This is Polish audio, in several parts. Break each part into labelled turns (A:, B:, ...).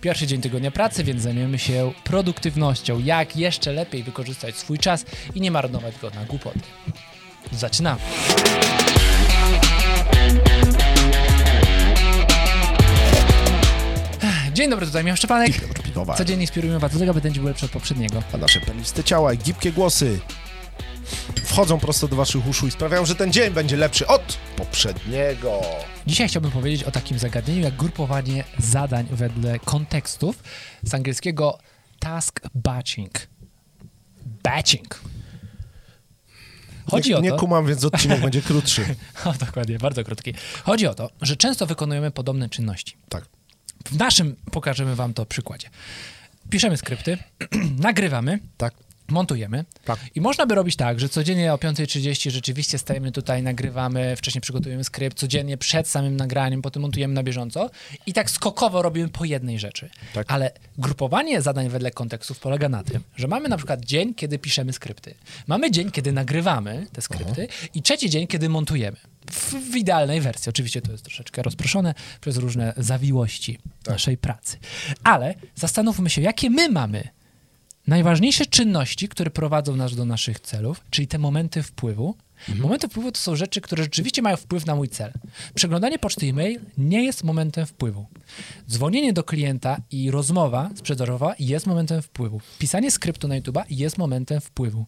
A: Pierwszy dzień tygodnia pracy, więc zajmiemy się produktywnością. Jak jeszcze lepiej wykorzystać swój czas i nie marnować go na głupoty. Zaczynamy. Dzień dobry, tutaj Michał Szczepanek. Codziennie inspirujemy Was do tego, by ten dzień był lepszy od poprzedniego.
B: A nasze peliste ciała i gibkie głosy wchodzą prosto do waszych uszu i sprawiają, że ten dzień będzie lepszy od poprzedniego.
A: Dzisiaj chciałbym powiedzieć o takim zagadnieniu jak grupowanie zadań wedle kontekstów z angielskiego task batching. Batching. Chodzi
B: nie,
A: o
B: nie
A: to,
B: kumam, więc odcinek będzie krótszy.
A: o, dokładnie, bardzo krótki. Chodzi o to, że często wykonujemy podobne czynności.
B: Tak.
A: W naszym pokażemy wam to przykładzie. Piszemy skrypty, nagrywamy,
B: Tak.
A: Montujemy.
B: Tak.
A: I można by robić tak, że codziennie o 5.30 rzeczywiście stajemy tutaj, nagrywamy, wcześniej przygotujemy skrypt, codziennie przed samym nagraniem, potem montujemy na bieżąco i tak skokowo robimy po jednej rzeczy.
B: Tak.
A: Ale grupowanie zadań wedle kontekstów polega na tym, że mamy na przykład dzień, kiedy piszemy skrypty. Mamy dzień, kiedy nagrywamy te skrypty i trzeci dzień, kiedy montujemy. W, w idealnej wersji. Oczywiście to jest troszeczkę rozproszone przez różne zawiłości naszej pracy. Ale zastanówmy się, jakie my mamy najważniejsze czynności, które prowadzą nas do naszych celów, czyli te momenty wpływu. Momenty wpływu to są rzeczy, które rzeczywiście mają wpływ na mój cel. Przeglądanie poczty e-mail nie jest momentem wpływu. Dzwonienie do klienta i rozmowa sprzedażowa jest momentem wpływu. Pisanie skryptu na YouTube'a jest momentem wpływu.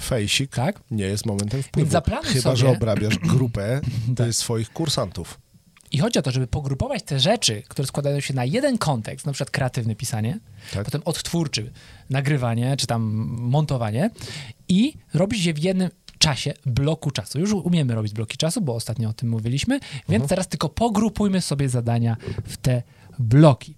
B: Fejsik
A: Tak?
B: nie jest momentem wpływu. Chyba,
A: sobie-
B: że obrabiasz grupę
A: Tak.
B: swoich kursantów.
A: I chodzi o to, żeby pogrupować te rzeczy, które składają się na jeden kontekst, na przykład kreatywne pisanie,
B: Tak.
A: potem odtwórczy nagrywanie, czy tam montowanie i robić je w jednym czasie, bloku czasu. Już umiemy robić bloki czasu, bo ostatnio o tym mówiliśmy, więc teraz tylko pogrupujmy sobie zadania w te bloki.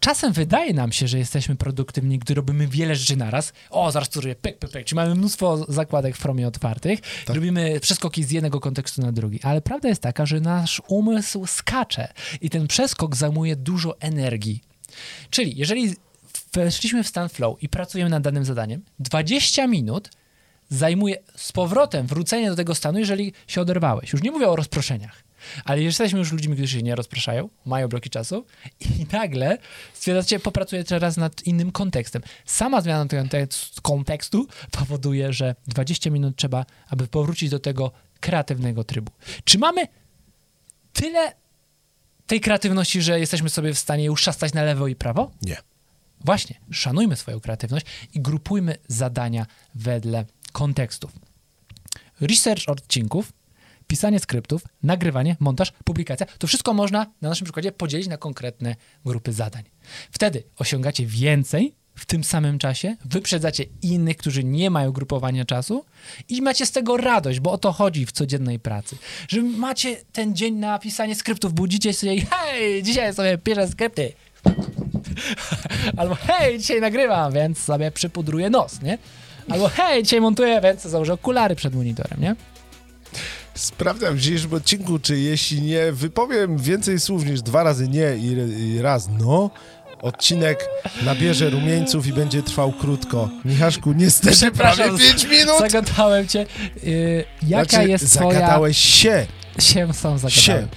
A: Czasem wydaje nam się, że jesteśmy produktywni, gdy robimy wiele rzeczy naraz. O, zaraz tu pyk, pyk, pyk. Czyli mamy mnóstwo zakładek w promie otwartych. Robimy przeskoki z jednego kontekstu na drugi. Ale prawda jest taka, że nasz umysł skacze i ten przeskok zajmuje dużo energii. Czyli jeżeli weszliśmy w stan flow i pracujemy nad danym zadaniem, 20 minut zajmuje z powrotem wrócenie do tego stanu, jeżeli się oderwałeś. Już nie mówię o rozproszeniach, ale jesteśmy już ludźmi, którzy się nie rozpraszają, mają bloki czasu i nagle stwierdzacie, popracuję teraz nad innym kontekstem. Sama zmiana kontekst- kontekstu powoduje, że 20 minut trzeba, aby powrócić do tego kreatywnego trybu. Czy mamy tyle tej kreatywności, że jesteśmy sobie w stanie już szastać na lewo i prawo?
B: Nie.
A: Właśnie, szanujmy swoją kreatywność i grupujmy zadania wedle kontekstów. Research odcinków, pisanie skryptów, nagrywanie, montaż, publikacja to wszystko można na naszym przykładzie podzielić na konkretne grupy zadań. Wtedy osiągacie więcej w tym samym czasie, wyprzedzacie innych, którzy nie mają grupowania czasu i macie z tego radość, bo o to chodzi w codziennej pracy. Że macie ten dzień na pisanie skryptów, budzicie się i hej, dzisiaj sobie piszę skrypty. Albo hej, dzisiaj nagrywam, więc sobie przypudruję nos, nie? Albo hej, dzisiaj montuję, więc założę okulary przed monitorem, nie?
B: Sprawdzam w dzisiejszym odcinku, czy jeśli nie wypowiem więcej słów niż dwa razy nie i, i raz no, odcinek nabierze rumieńców i będzie trwał krótko. Michaszku, niestety prawie 5 minut!
A: Zagadałem cię. Yy, jaka
B: Znaczy,
A: jest twoja...
B: Zagadałeś się.
A: Się sam zagadałem.
B: się.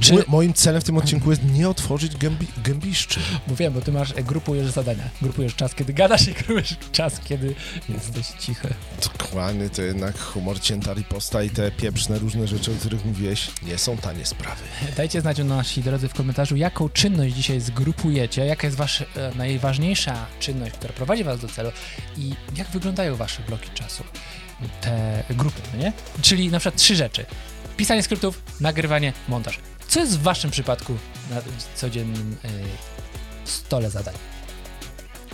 A: Czy-
B: Mo- Moim celem w tym odcinku jest nie otworzyć gębi gębiszczy.
A: Mówiłem, bo ty masz, e, grupujesz zadania. Grupujesz czas, kiedy gadasz i grupujesz czas, kiedy jesteś cichy.
B: Dokładnie, to jednak humor cięta riposta i te pieprzne różne rzeczy, o których mówiłeś, nie są tanie sprawy.
A: Dajcie znać nasi drodzy w komentarzu, jaką czynność dzisiaj zgrupujecie, jaka jest wasza e, najważniejsza czynność, która prowadzi was do celu i jak wyglądają wasze bloki czasu, te grupy, no nie? Czyli na przykład trzy rzeczy. Pisanie skryptów, nagrywanie, montaż. Co jest w waszym przypadku na codziennym e, stole zadań?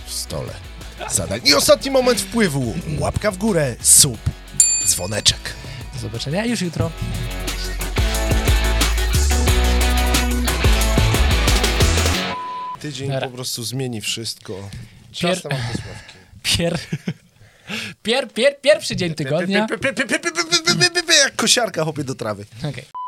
B: W stole. Zadań. I ostatni moment wpływu. Łapka w górę, sub, dzwoneczek.
A: Do zobaczenia już jutro.
B: Tydzień
A: Dobra.
B: po prostu zmieni wszystko.
A: Pier-
B: Czas.
A: Pier... Pier, pier, pierwszy dzień tygodnia.
B: Jak kosiarka hopie do trawy.
A: Okej.